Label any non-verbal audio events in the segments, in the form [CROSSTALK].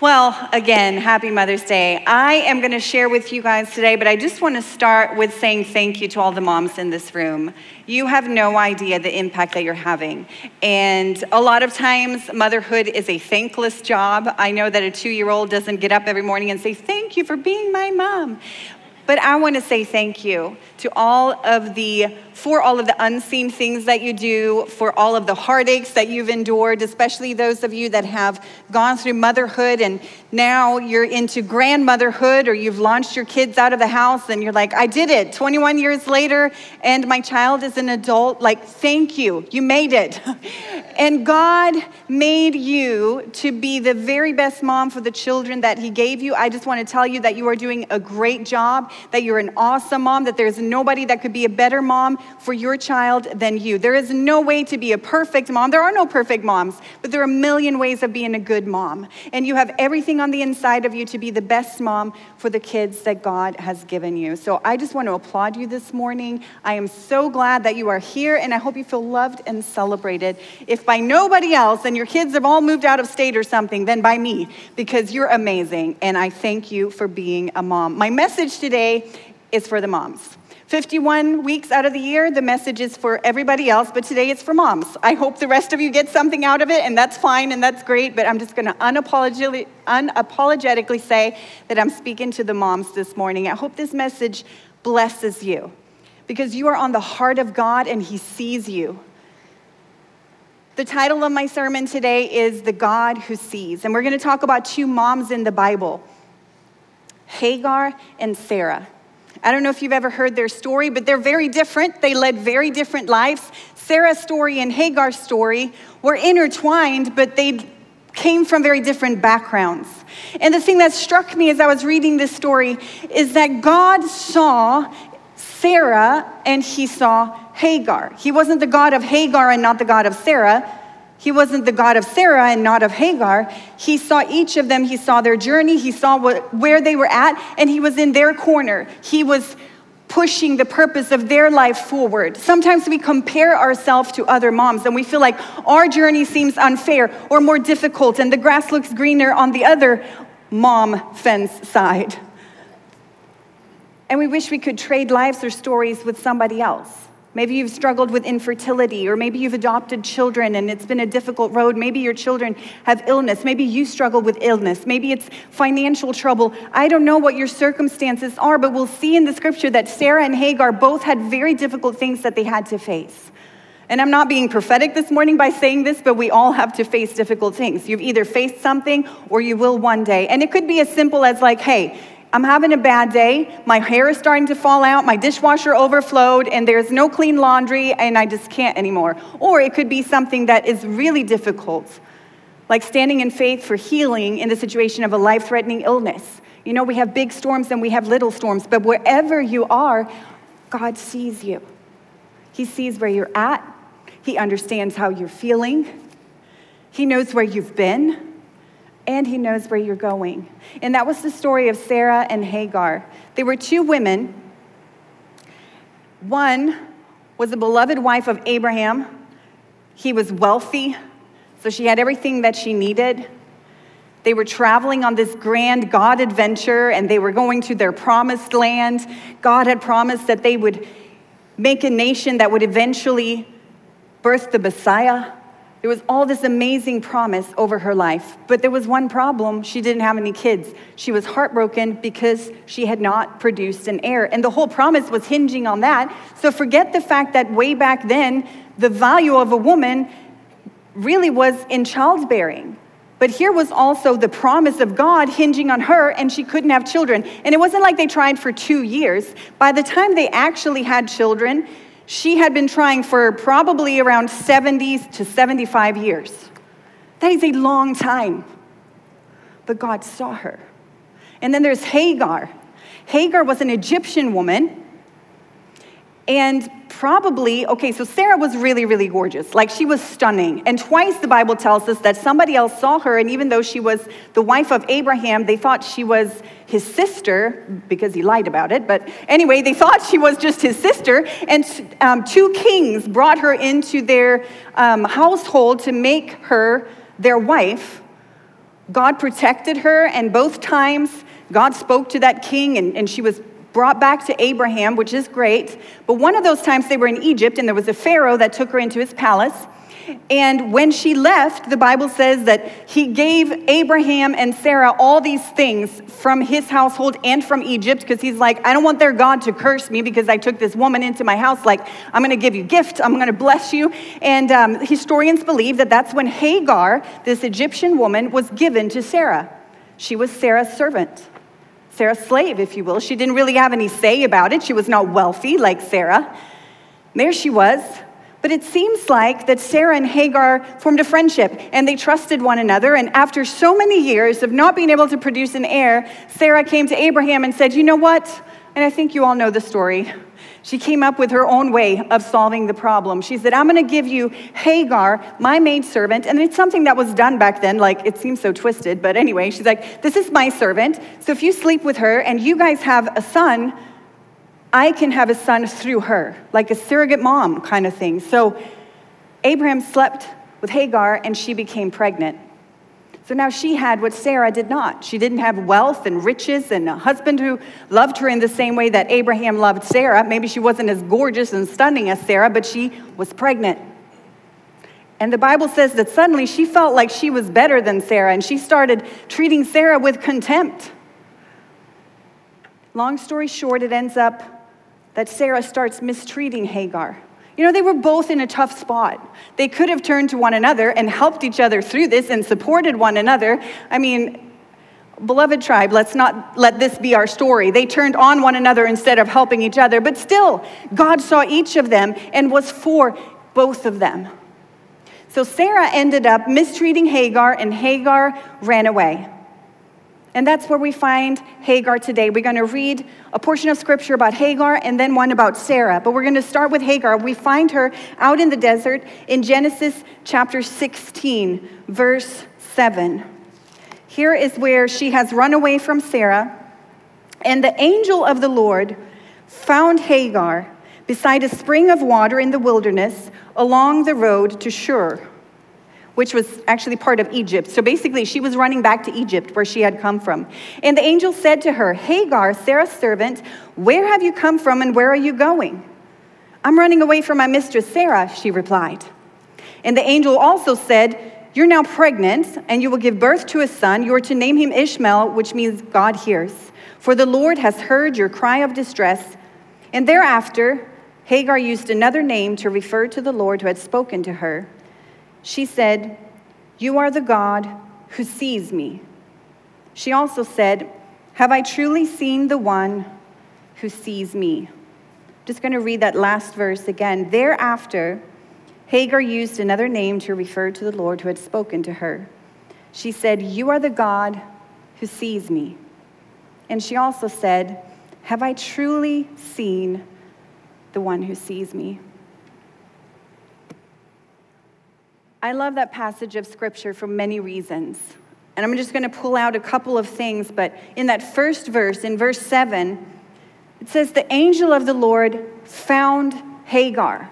Well, again, happy Mother's Day. I am going to share with you guys today, but I just want to start with saying thank you to all the moms in this room. You have no idea the impact that you're having. And a lot of times, motherhood is a thankless job. I know that a two year old doesn't get up every morning and say, Thank you for being my mom. But I want to say thank you to all of the, for all of the unseen things that you do, for all of the heartaches that you've endured, especially those of you that have gone through motherhood and now you're into grandmotherhood or you've launched your kids out of the house and you're like, I did it 21 years later and my child is an adult. Like, thank you. You made it. [LAUGHS] and God made you to be the very best mom for the children that He gave you. I just want to tell you that you are doing a great job, that you're an awesome mom, that there's nobody that could be a better mom for your child than you. There is no way to be a perfect mom. There are no perfect moms, but there are a million ways of being a good mom. And you have everything on the inside of you to be the best mom for the kids that God has given you. So I just want to applaud you this morning. I am so glad that you are here, and I hope you feel loved and celebrated. If by nobody else and your kids have all moved out of state or something, then by me, because you're amazing, and I thank you for being a mom. My message today is for the moms. 51 weeks out of the year, the message is for everybody else, but today it's for moms. I hope the rest of you get something out of it, and that's fine and that's great, but I'm just gonna unapologetically, unapologetically say that I'm speaking to the moms this morning. I hope this message blesses you because you are on the heart of God and He sees you. The title of my sermon today is The God Who Sees, and we're gonna talk about two moms in the Bible Hagar and Sarah. I don't know if you've ever heard their story, but they're very different. They led very different lives. Sarah's story and Hagar's story were intertwined, but they came from very different backgrounds. And the thing that struck me as I was reading this story is that God saw Sarah and he saw Hagar. He wasn't the God of Hagar and not the God of Sarah. He wasn't the God of Sarah and not of Hagar. He saw each of them, he saw their journey, he saw what, where they were at, and he was in their corner. He was pushing the purpose of their life forward. Sometimes we compare ourselves to other moms and we feel like our journey seems unfair or more difficult, and the grass looks greener on the other mom fence side. And we wish we could trade lives or stories with somebody else. Maybe you've struggled with infertility, or maybe you've adopted children and it's been a difficult road. Maybe your children have illness. Maybe you struggle with illness. Maybe it's financial trouble. I don't know what your circumstances are, but we'll see in the scripture that Sarah and Hagar both had very difficult things that they had to face. And I'm not being prophetic this morning by saying this, but we all have to face difficult things. You've either faced something or you will one day. And it could be as simple as, like, hey, I'm having a bad day. My hair is starting to fall out. My dishwasher overflowed, and there's no clean laundry, and I just can't anymore. Or it could be something that is really difficult, like standing in faith for healing in the situation of a life threatening illness. You know, we have big storms and we have little storms, but wherever you are, God sees you. He sees where you're at, He understands how you're feeling, He knows where you've been and he knows where you're going. And that was the story of Sarah and Hagar. They were two women. One was the beloved wife of Abraham. He was wealthy, so she had everything that she needed. They were traveling on this grand God adventure and they were going to their promised land. God had promised that they would make a nation that would eventually birth the Messiah. There was all this amazing promise over her life, but there was one problem. She didn't have any kids. She was heartbroken because she had not produced an heir. And the whole promise was hinging on that. So forget the fact that way back then, the value of a woman really was in childbearing. But here was also the promise of God hinging on her, and she couldn't have children. And it wasn't like they tried for two years. By the time they actually had children, she had been trying for probably around 70 to 75 years. That is a long time. But God saw her. And then there's Hagar. Hagar was an Egyptian woman and probably, okay, so Sarah was really, really gorgeous. Like she was stunning. And twice the Bible tells us that somebody else saw her, and even though she was the wife of Abraham, they thought she was his sister because he lied about it. But anyway, they thought she was just his sister. And um, two kings brought her into their um, household to make her their wife. God protected her, and both times God spoke to that king, and, and she was brought back to Abraham, which is great. But one of those times they were in Egypt, and there was a Pharaoh that took her into his palace. And when she left, the Bible says that he gave Abraham and Sarah all these things from his household and from Egypt because he's like, I don't want their God to curse me because I took this woman into my house. Like, I'm going to give you gift, I'm going to bless you. And um, historians believe that that's when Hagar, this Egyptian woman, was given to Sarah. She was Sarah's servant. Sarah's slave, if you will. She didn't really have any say about it. She was not wealthy like Sarah. There she was, but it seems like that Sarah and Hagar formed a friendship and they trusted one another. And after so many years of not being able to produce an heir, Sarah came to Abraham and said, You know what? And I think you all know the story. She came up with her own way of solving the problem. She said, I'm going to give you Hagar, my maidservant. And it's something that was done back then. Like, it seems so twisted. But anyway, she's like, This is my servant. So if you sleep with her and you guys have a son, I can have a son through her, like a surrogate mom kind of thing. So Abraham slept with Hagar and she became pregnant. So now she had what Sarah did not. She didn't have wealth and riches and a husband who loved her in the same way that Abraham loved Sarah. Maybe she wasn't as gorgeous and stunning as Sarah, but she was pregnant. And the Bible says that suddenly she felt like she was better than Sarah and she started treating Sarah with contempt. Long story short, it ends up that Sarah starts mistreating Hagar. You know, they were both in a tough spot. They could have turned to one another and helped each other through this and supported one another. I mean, beloved tribe, let's not let this be our story. They turned on one another instead of helping each other, but still, God saw each of them and was for both of them. So Sarah ended up mistreating Hagar, and Hagar ran away. And that's where we find Hagar today. We're going to read a portion of scripture about Hagar and then one about Sarah. But we're going to start with Hagar. We find her out in the desert in Genesis chapter 16, verse 7. Here is where she has run away from Sarah. And the angel of the Lord found Hagar beside a spring of water in the wilderness along the road to Shur which was actually part of Egypt. So basically, she was running back to Egypt, where she had come from. And the angel said to her, Hagar, Sarah's servant, where have you come from and where are you going? I'm running away from my mistress Sarah, she replied. And the angel also said, You're now pregnant, and you will give birth to a son. You are to name him Ishmael, which means God hears. For the Lord has heard your cry of distress. And thereafter, Hagar used another name to refer to the Lord who had spoken to her. She said, You are the God who sees me. She also said, Have I truly seen the one who sees me? just going to read that last verse again. Thereafter, Hagar used another name to refer to the Lord who had spoken to her. She said, You are the God who sees me. And she also said, Have I truly seen the one who sees me? I love that passage of scripture for many reasons. And I'm just going to pull out a couple of things, but in that first verse, in verse 7, it says, The angel of the Lord found Hagar.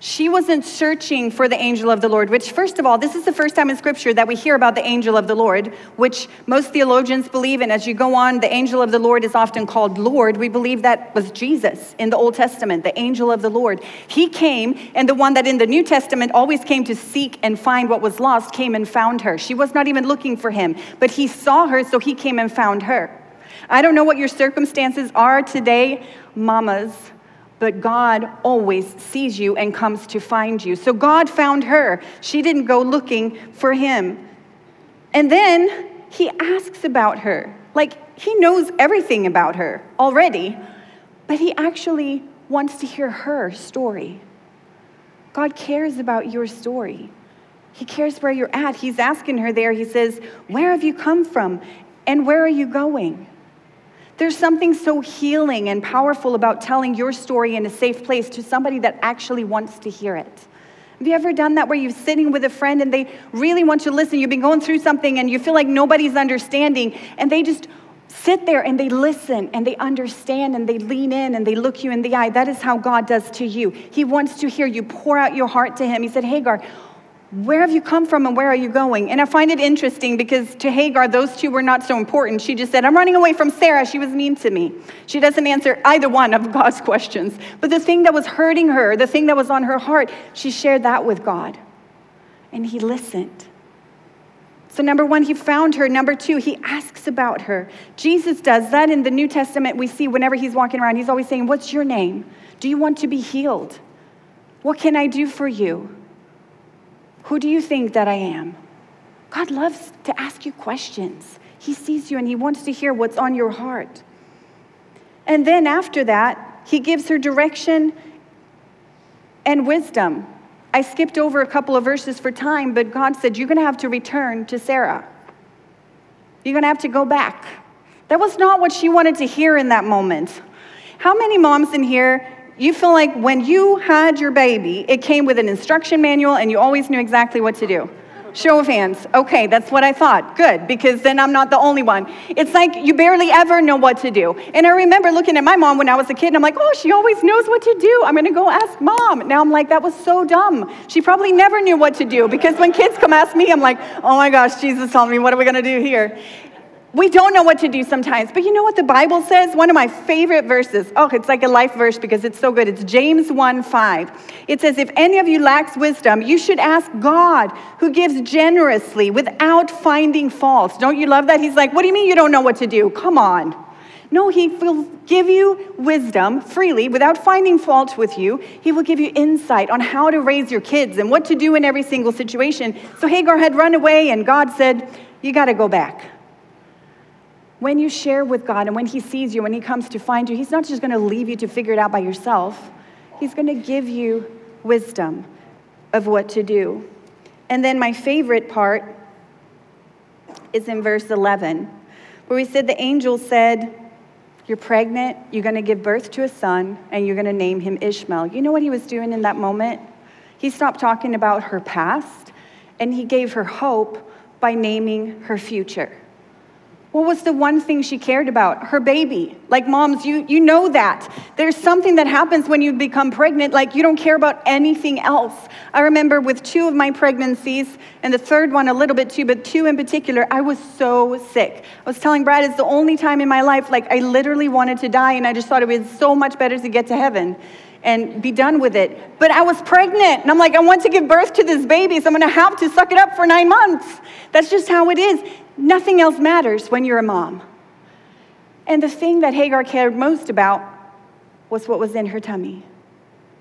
She wasn't searching for the angel of the Lord, which, first of all, this is the first time in Scripture that we hear about the angel of the Lord, which most theologians believe. And as you go on, the angel of the Lord is often called Lord. We believe that was Jesus in the Old Testament, the angel of the Lord. He came, and the one that in the New Testament always came to seek and find what was lost came and found her. She was not even looking for him, but he saw her, so he came and found her. I don't know what your circumstances are today, mamas but God always sees you and comes to find you. So God found her. She didn't go looking for him. And then he asks about her. Like he knows everything about her already, but he actually wants to hear her story. God cares about your story. He cares where you're at. He's asking her there. He says, Where have you come from? And where are you going? There's something so healing and powerful about telling your story in a safe place to somebody that actually wants to hear it. Have you ever done that where you're sitting with a friend and they really want to listen? You've been going through something and you feel like nobody's understanding, and they just sit there and they listen and they understand and they lean in and they look you in the eye. That is how God does to you. He wants to hear you pour out your heart to Him. He said, Hagar, Where have you come from and where are you going? And I find it interesting because to Hagar, those two were not so important. She just said, I'm running away from Sarah. She was mean to me. She doesn't answer either one of [LAUGHS] God's questions. But the thing that was hurting her, the thing that was on her heart, she shared that with God. And He listened. So, number one, he found her. Number two, he asks about her. Jesus does that in the New Testament. We see whenever he's walking around, he's always saying, What's your name? Do you want to be healed? What can I do for you? Who do you think that I am? God loves to ask you questions. He sees you and he wants to hear what's on your heart. And then after that, he gives her direction and wisdom. I skipped over a couple of verses for time, but God said, You're going to have to return to Sarah. You're going to have to go back. That was not what she wanted to hear in that moment. How many moms in here, you feel like when you had your baby, it came with an instruction manual and you always knew exactly what to do? Show of hands. Okay, that's what I thought. Good, because then I'm not the only one. It's like you barely ever know what to do. And I remember looking at my mom when I was a kid, and I'm like, oh, she always knows what to do. I'm gonna go ask mom. Now I'm like, that was so dumb. She probably never knew what to do because when kids come ask me, I'm like, oh my gosh, Jesus, tell me, what are we gonna do here? We don't know what to do sometimes, but you know what the Bible says? One of my favorite verses. Oh, it's like a life verse because it's so good. It's James 1 5. It says, If any of you lacks wisdom, you should ask God, who gives generously without finding fault. Don't you love that? He's like, What do you mean you don't know what to do? Come on. No, he will give you wisdom freely without finding fault with you. He will give you insight on how to raise your kids and what to do in every single situation. So Hagar had run away, and God said, You got to go back. When you share with God and when He sees you, when He comes to find you, He's not just going to leave you to figure it out by yourself. He's going to give you wisdom of what to do. And then my favorite part is in verse 11, where we said the angel said, You're pregnant, you're going to give birth to a son, and you're going to name him Ishmael. You know what he was doing in that moment? He stopped talking about her past and he gave her hope by naming her future. What was the one thing she cared about? Her baby. Like moms, you, you know that. There's something that happens when you become pregnant, like you don't care about anything else. I remember with two of my pregnancies, and the third one a little bit too, but two in particular, I was so sick. I was telling Brad, it's the only time in my life, like I literally wanted to die, and I just thought it was so much better to get to heaven and be done with it. But I was pregnant, and I'm like, I want to give birth to this baby, so I'm gonna have to suck it up for nine months. That's just how it is. Nothing else matters when you're a mom. And the thing that Hagar cared most about was what was in her tummy.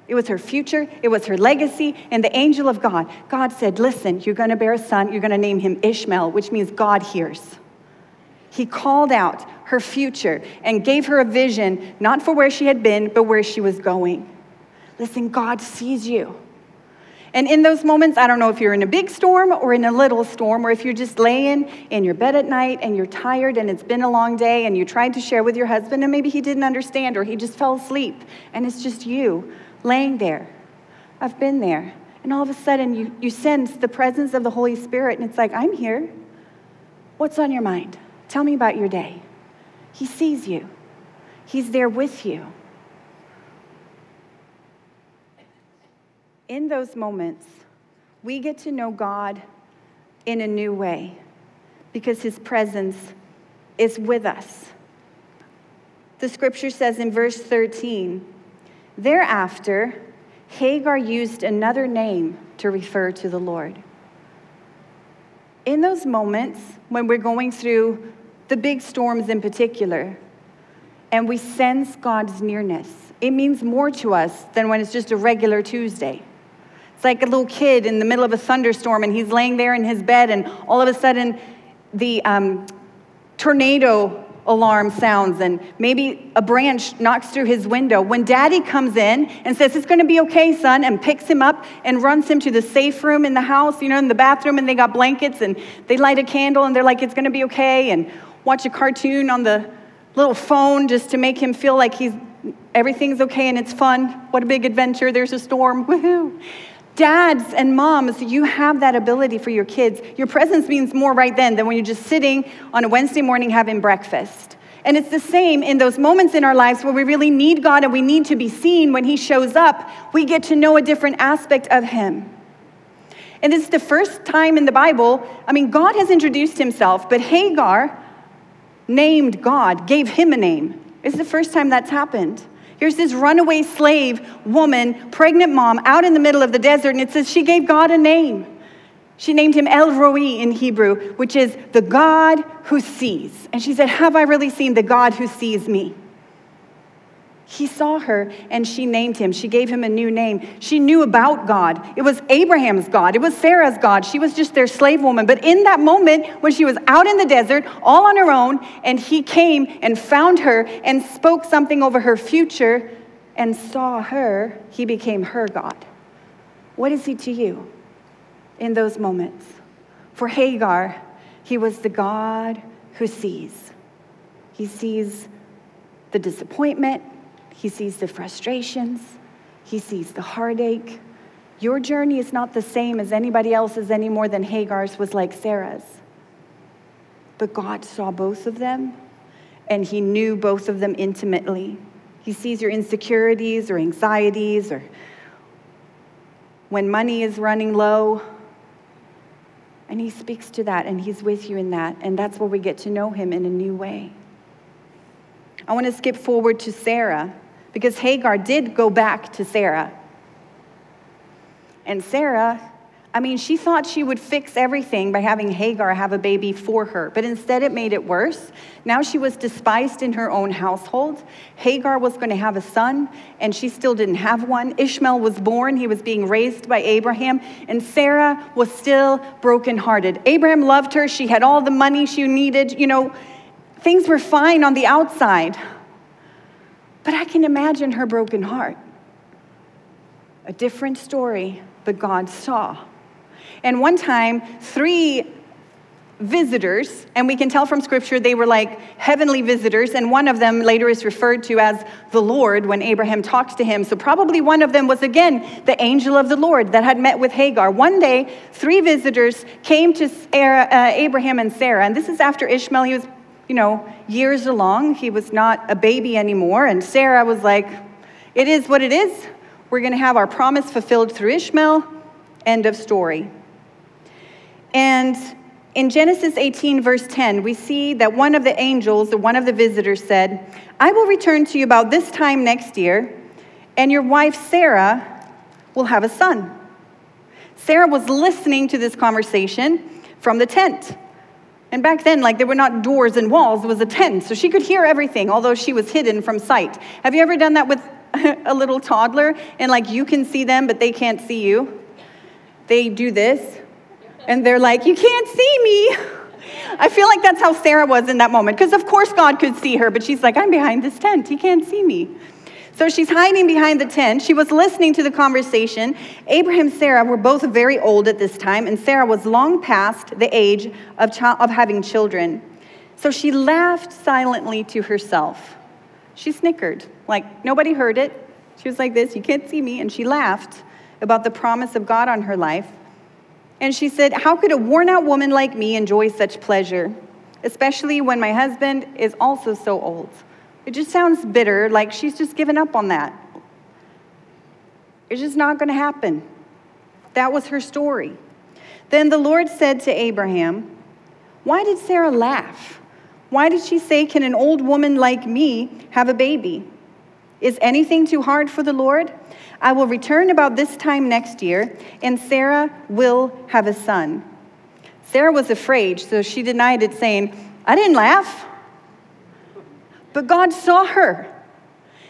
It was her future, it was her legacy, and the angel of God. God said, Listen, you're gonna bear a son, you're gonna name him Ishmael, which means God hears. He called out her future and gave her a vision, not for where she had been, but where she was going. Listen, God sees you. And in those moments, I don't know if you're in a big storm or in a little storm, or if you're just laying in your bed at night and you're tired and it's been a long day and you tried to share with your husband and maybe he didn't understand or he just fell asleep and it's just you laying there. I've been there. And all of a sudden, you, you sense the presence of the Holy Spirit and it's like, I'm here. What's on your mind? Tell me about your day. He sees you, He's there with you. In those moments, we get to know God in a new way because his presence is with us. The scripture says in verse 13, thereafter, Hagar used another name to refer to the Lord. In those moments when we're going through the big storms in particular, and we sense God's nearness, it means more to us than when it's just a regular Tuesday. It's like a little kid in the middle of a thunderstorm and he's laying there in his bed, and all of a sudden, the um, tornado alarm sounds and maybe a branch knocks through his window. When daddy comes in and says, It's gonna be okay, son, and picks him up and runs him to the safe room in the house, you know, in the bathroom, and they got blankets and they light a candle and they're like, It's gonna be okay, and watch a cartoon on the little phone just to make him feel like he's everything's okay and it's fun. What a big adventure, there's a storm, [LAUGHS] woohoo. Dads and moms, you have that ability for your kids. Your presence means more right then than when you're just sitting on a Wednesday morning having breakfast. And it's the same in those moments in our lives where we really need God and we need to be seen when He shows up. We get to know a different aspect of Him. And this is the first time in the Bible, I mean, God has introduced himself, but Hagar named God, gave him a name. It's the first time that's happened. Here's this runaway slave woman, pregnant mom, out in the middle of the desert, and it says she gave God a name. She named him El Roi in Hebrew, which is the God who sees. And she said, Have I really seen the God who sees me? He saw her and she named him. She gave him a new name. She knew about God. It was Abraham's God, it was Sarah's God. She was just their slave woman. But in that moment, when she was out in the desert, all on her own, and he came and found her and spoke something over her future and saw her, he became her God. What is he to you in those moments? For Hagar, he was the God who sees. He sees the disappointment, he sees the frustrations, He sees the heartache. Your journey is not the same as anybody else's any more than Hagar's was like Sarah's. But God saw both of them, and He knew both of them intimately. He sees your insecurities or anxieties or when money is running low. And he speaks to that, and he's with you in that. And that's where we get to know him in a new way. I want to skip forward to Sarah because Hagar did go back to Sarah. And Sarah, I mean, she thought she would fix everything by having Hagar have a baby for her, but instead it made it worse. Now she was despised in her own household. Hagar was going to have a son, and she still didn't have one. Ishmael was born, he was being raised by Abraham, and Sarah was still brokenhearted. Abraham loved her, she had all the money she needed, you know, things were fine on the outside. But I can imagine her broken heart. A different story, but God saw. And one time, three visitors, and we can tell from scripture they were like heavenly visitors, and one of them later is referred to as the Lord when Abraham talks to him. So, probably one of them was again the angel of the Lord that had met with Hagar. One day, three visitors came to uh, Abraham and Sarah, and this is after Ishmael. He was you know, years along. He was not a baby anymore. And Sarah was like, It is what it is. We're going to have our promise fulfilled through Ishmael. End of story. And in Genesis 18, verse 10, we see that one of the angels, one of the visitors, said, I will return to you about this time next year, and your wife Sarah will have a son. Sarah was listening to this conversation from the tent. And back then, like there were not doors and walls, it was a tent, so she could hear everything, although she was hidden from sight. Have you ever done that with [LAUGHS] a little toddler and like you can see them, but they can't see you? They do this, and they're like, You can't see me. [LAUGHS] I feel like that's how Sarah was in that moment, because of course God could see her, but she's like, I'm behind this tent, he can't see me. So she's hiding behind the tent. She was listening to the conversation. Abraham and Sarah were both very old at this time, and Sarah was long past the age of, of having children. So she laughed silently to herself. She snickered, like nobody heard it. She was like this, You can't see me. And she laughed about the promise of God on her life. And she said, How could a worn out woman like me enjoy such pleasure, especially when my husband is also so old? It just sounds bitter, like she's just given up on that. It's just not going to happen. That was her story. Then the Lord said to Abraham, Why did Sarah laugh? Why did she say, Can an old woman like me have a baby? Is anything too hard for the Lord? I will return about this time next year, and Sarah will have a son. Sarah was afraid, so she denied it, saying, I didn't laugh. But God saw her.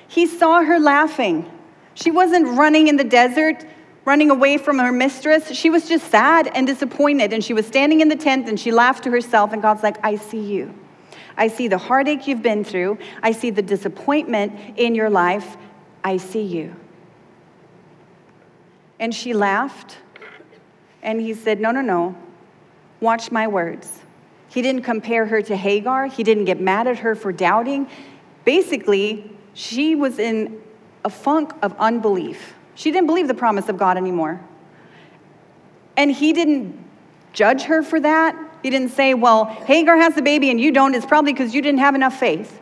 He saw her laughing. She wasn't running in the desert, running away from her mistress. She was just sad and disappointed. And she was standing in the tent and she laughed to herself. And God's like, I see you. I see the heartache you've been through. I see the disappointment in your life. I see you. And she laughed. And he said, No, no, no. Watch my words. He didn't compare her to Hagar. He didn't get mad at her for doubting. Basically, she was in a funk of unbelief. She didn't believe the promise of God anymore. And he didn't judge her for that. He didn't say, Well, Hagar has the baby and you don't. It's probably because you didn't have enough faith.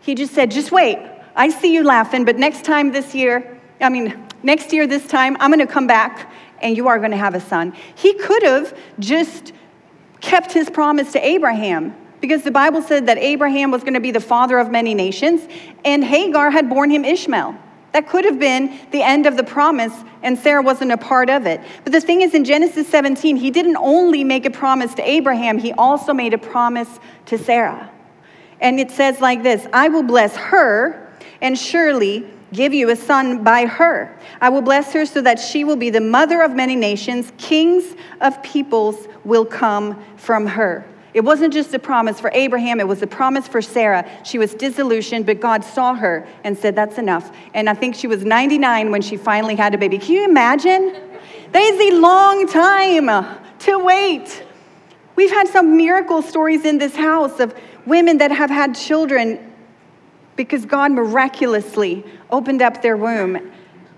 He just said, Just wait. I see you laughing, but next time this year, I mean, next year this time, I'm going to come back and you are going to have a son. He could have just kept his promise to Abraham because the Bible said that Abraham was going to be the father of many nations, and Hagar had borne him Ishmael. That could have been the end of the promise, and Sarah wasn't a part of it. But the thing is, in Genesis 17, he didn't only make a promise to Abraham, he also made a promise to Sarah. And it says like this I will bless her, and surely give you a son by her. I will bless her so that she will be the mother of many nations. Kings of peoples will come from her. It wasn't just a promise for Abraham, it was a promise for Sarah. She was disillusioned, but God saw her and said, That's enough. And I think she was 99 when she finally had a baby. Can you imagine? That is a long time to wait. We've had some miracle stories in this house of women that have had children because God miraculously opened up their womb.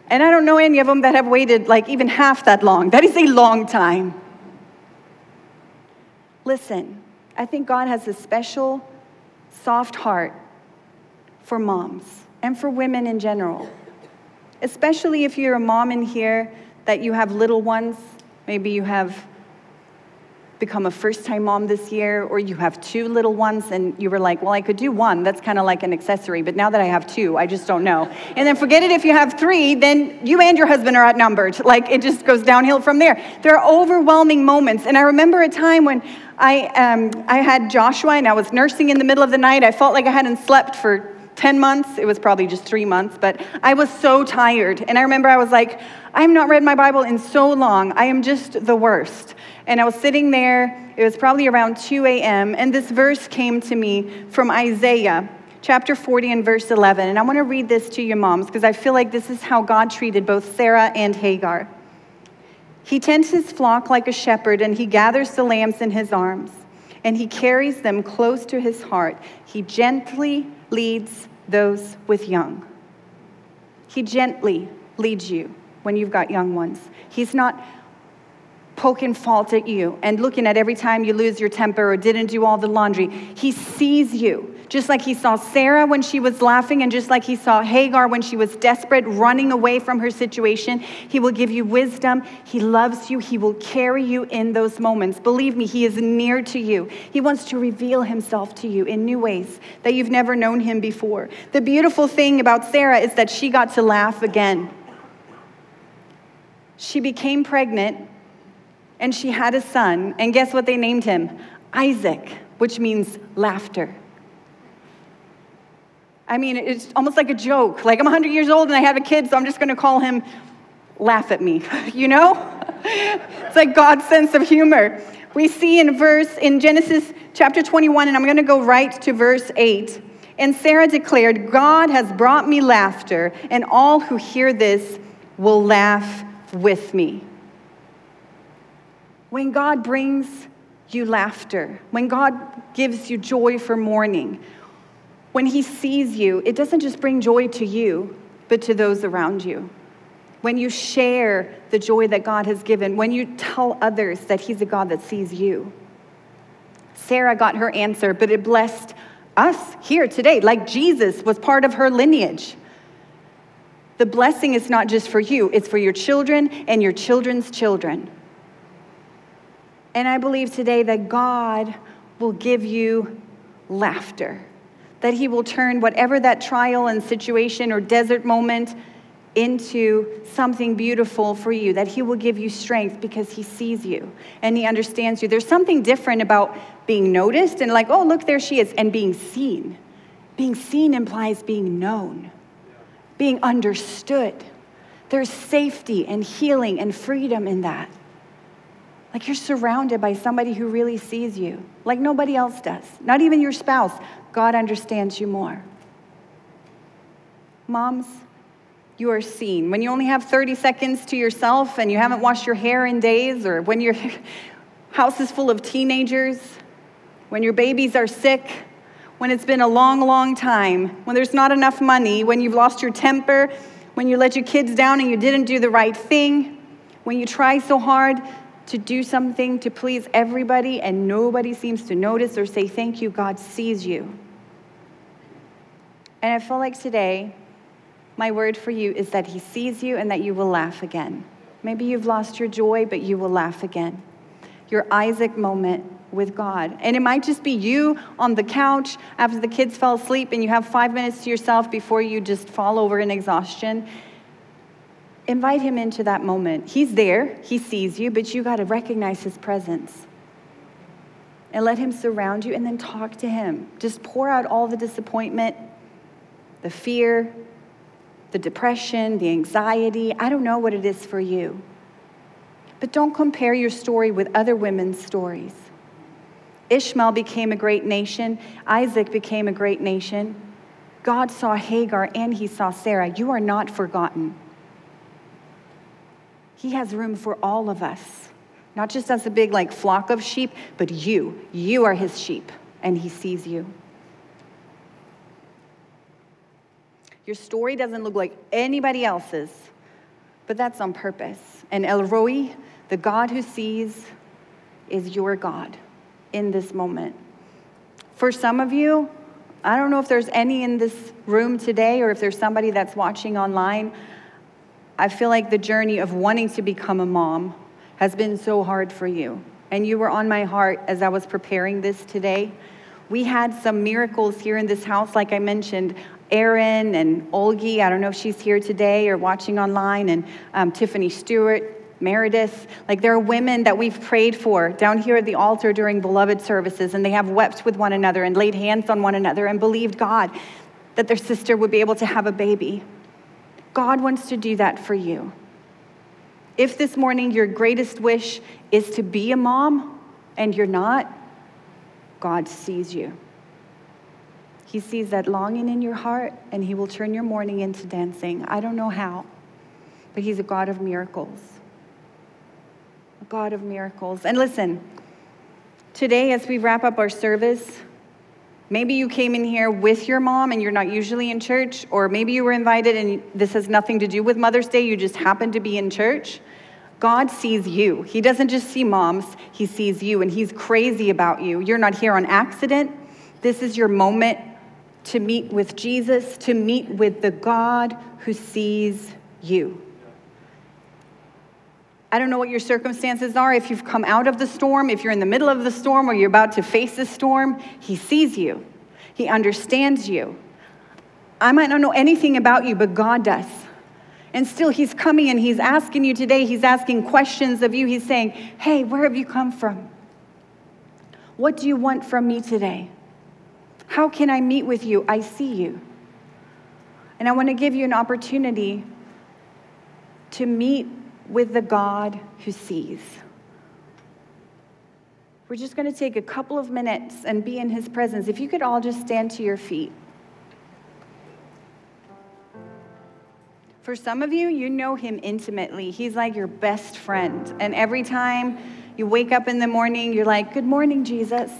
And I don't know any of them that have waited like even half that long. That is a long time. Listen, I think God has a special, soft heart for moms and for women in general. Especially if you're a mom in here that you have little ones, maybe you have become a first time mom this year, or you have two little ones and you were like, well, I could do one. That's kind of like an accessory. But now that I have two, I just don't know. And then forget it if you have three, then you and your husband are outnumbered. [LAUGHS] Like it just goes downhill from there. There are overwhelming moments. And I remember a time when I, um, I had Joshua and I was nursing in the middle of the night. I felt like I hadn't slept for 10 months. It was probably just three months, but I was so tired. And I remember I was like, I have not read my Bible in so long. I am just the worst. And I was sitting there, it was probably around 2 a.m., and this verse came to me from Isaiah chapter 40 and verse 11. And I want to read this to your moms because I feel like this is how God treated both Sarah and Hagar. He tends his flock like a shepherd, and he gathers the lambs in his arms, and he carries them close to his heart. He gently leads those with young. He gently leads you when you've got young ones. He's not poking fault at you and looking at every time you lose your temper or didn't do all the laundry. He sees you, just like he saw Sarah when she was laughing, and just like he saw Hagar when she was desperate, running away from her situation. He will give you wisdom. He loves you. He will carry you in those moments. Believe me, he is near to you. He wants to reveal himself to you in new ways that you've never known him before. The beautiful thing about Sarah is that she got to laugh again. She became pregnant and she had a son, and guess what they named him? Isaac, which means laughter. I mean, it's almost like a joke. Like, I'm 100 years old and I have a kid, so I'm just going to call him Laugh at Me, [LAUGHS] you know? it's like God's sense of humor. We see in verse, in Genesis chapter 21, and I'm going to go right to verse 8. And Sarah declared, God has brought me laughter, and all who hear this will laugh with me. When God brings you laughter, when God gives you joy for mourning, when He sees you, it doesn't just bring joy to you, but to those around you. When you share the joy that God has given, when you tell others that He's a God that sees you. Sarah got her answer, but it blessed us here today, like Jesus was part of her lineage. The blessing is not just for you, it's for your children and your children's children. And I believe today that God will give you laughter, that He will turn whatever that trial and situation or desert moment into something beautiful for you, that He will give you strength because He sees you and He understands you. There's something different about being noticed and, like, oh, look, there she is, and being seen. Being seen implies being known, being understood. There's safety and healing and freedom in that. Like you're surrounded by somebody who really sees you, like nobody else does. Not even your spouse. God understands you more. Moms, you are seen. When you only have 30 seconds to yourself and you haven't washed your hair in days, or when your [LAUGHS] house is full of teenagers, when your babies are sick, when it's been a long, long time, when there's not enough money, when you've lost your temper, when you let your kids down and you didn't do the right thing, when you try so hard to do something to please everybody and nobody seems to notice or say thank you, God sees you. And I feel like today, my word for you is that He sees you and that you will laugh again. Maybe you've lost your joy, but you will laugh again. Your Isaac moment with God. And it might just be you on the couch after the kids fell asleep and you have five minutes to yourself before you just fall over in exhaustion. Invite him into that moment. He's there, he sees you, but you got to recognize his presence. And let him surround you and then talk to him. Just pour out all the disappointment, the fear, the depression, the anxiety. I don't know what it is for you. But don't compare your story with other women's stories. Ishmael became a great nation, Isaac became a great nation. God saw Hagar and he saw Sarah. You are not forgotten. He has room for all of us, not just as a big like flock of sheep, but you. You are his sheep, and he sees you. Your story doesn't look like anybody else's, but that's on purpose. And El Roi, the God who sees, is your God in this moment. For some of you, I don't know if there's any in this room today or if there's somebody that's watching online. I feel like the journey of wanting to become a mom has been so hard for you. And you were on my heart as I was preparing this today. We had some miracles here in this house, like I mentioned. Erin and Olgi, I don't know if she's here today or watching online, and um, Tiffany Stewart, Meredith. Like there are women that we've prayed for down here at the altar during beloved services, and they have wept with one another and laid hands on one another and believed God that their sister would be able to have a baby. God wants to do that for you. If this morning your greatest wish is to be a mom and you're not, God sees you. He sees that longing in your heart and He will turn your mourning into dancing. I don't know how, but He's a God of miracles. A God of miracles. And listen, today, as we wrap up our service, maybe you came in here with your mom and you're not usually in church, or maybe you were invited and this has nothing to do with Mother's Day, you just happen to be in church. God sees you. He doesn't just see moms, He sees you, and He's crazy about you. You're not here on accident. This is your moment to meet with Jesus, to meet with the God who sees you. I don't know what your circumstances are. If you've come out of the storm, if you're in the middle of the storm or you're about to face a storm, He sees you, He understands you. I might not know anything about you, but God does. And still, He's coming and He's asking you today, He's asking questions of you. He's saying, Hey, where have you come from? What do you want from me today? How can I meet with you? I see you. And I want to give you an opportunity to meet with the God who sees. We're just going to take a couple of minutes and be in his presence. If you could all just stand to your feet. For some of you, you know him intimately. He's like your best friend. And every time you wake up in the morning, you're like, Good morning, Jesus.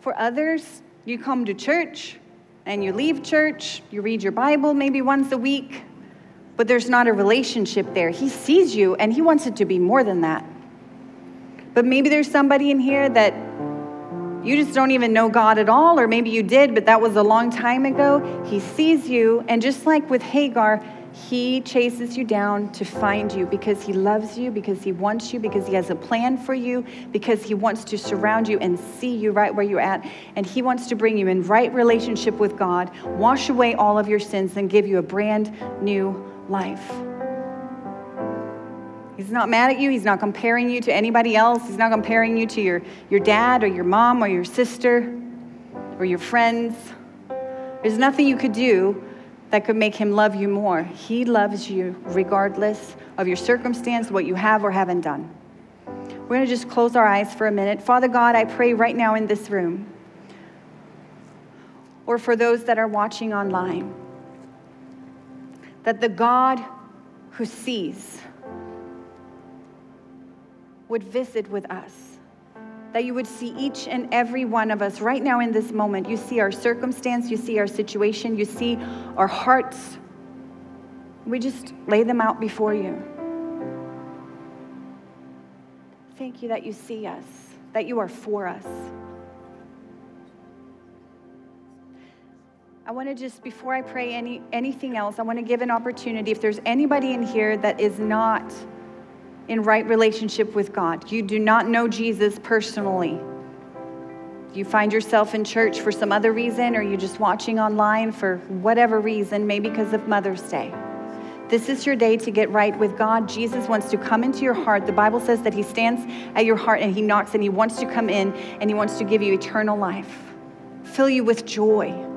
For others, you come to church and you leave church, you read your Bible maybe once a week, but there's not a relationship there. He sees you and he wants it to be more than that. But maybe there's somebody in here that you just don't even know God at all, or maybe you did, but that was a long time ago. He sees you, and just like with Hagar, he chases you down to find you because he loves you, because he wants you, because he has a plan for you, because he wants to surround you and see you right where you're at. And he wants to bring you in right relationship with God, wash away all of your sins, and give you a brand new life. He's not mad at you. He's not comparing you to anybody else. He's not comparing you to your, your dad or your mom or your sister or your friends. There's nothing you could do that could make him love you more. He loves you regardless of your circumstance, what you have or haven't done. We're going to just close our eyes for a minute. Father God, I pray right now in this room, or for those that are watching online that the God who sees would visit with us. That you would see each and every one of us right now in this moment. You see our circumstance, you see our situation, you see our hearts. We just lay them out before you. Thank you that you see us, that you are for us. I want to just, before I pray any, anything else, I want to give an opportunity. If there's anybody in here that is not in right relationship with God, you do not know Jesus personally, you find yourself in church for some other reason, or you're just watching online for whatever reason, maybe because of Mother's Day. This is your day to get right with God. Jesus wants to come into your heart. The Bible says that He stands at your heart and He knocks and He wants to come in and He wants to give you eternal life, fill you with joy.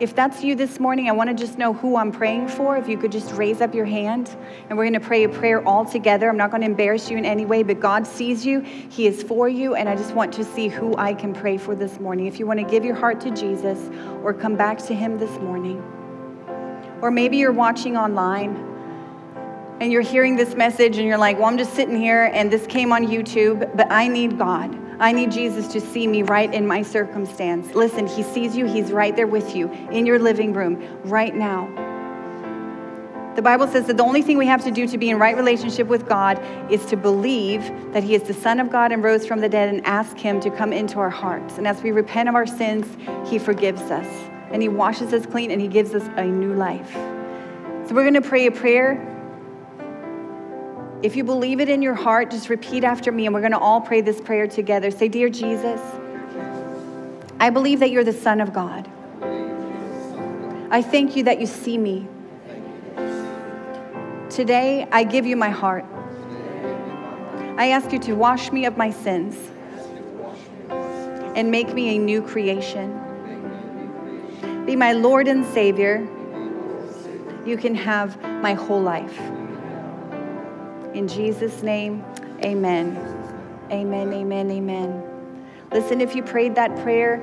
If that's you this morning, I want to just know who I'm praying for. If you could just raise up your hand, and we're going to pray a prayer all together. I'm not going to embarrass you in any way, but God sees you, He is for you, and I just want to see who I can pray for this morning. If you want to give your heart to Jesus or come back to Him this morning, or maybe you're watching online and you're hearing this message and you're like, well, I'm just sitting here and this came on YouTube, but I need God. I need Jesus to see me right in my circumstance. Listen, He sees you, He's right there with you in your living room right now. The Bible says that the only thing we have to do to be in right relationship with God is to believe that He is the Son of God and rose from the dead and ask Him to come into our hearts. And as we repent of our sins, He forgives us and He washes us clean and He gives us a new life. So we're going to pray a prayer if you believe it in your heart, just repeat after me, and we're going to all pray this prayer together. Say, Dear Jesus, I believe that you're the Son of God. I thank you that you see me. Today, I give you my heart. I ask you to wash me of my sins and make me a new creation. Be my Lord and Savior. You can have my whole life. In Jesus' name, amen. Amen, amen, amen. Listen, if you prayed that prayer,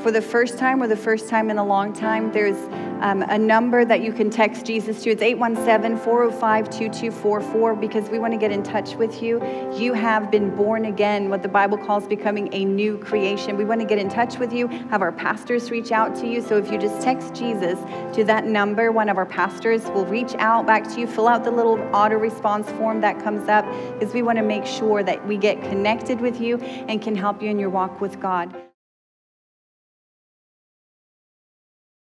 for the first time or the first time in a long time, there's um, a number that you can text Jesus to. It's 817 405 2244 because we want to get in touch with you. You have been born again, what the Bible calls becoming a new creation. We want to get in touch with you, have our pastors reach out to you. So if you just text Jesus to that number, one of our pastors will reach out back to you, fill out the little auto response form that comes up because we want to make sure that we get connected with you and can help you in your walk with God.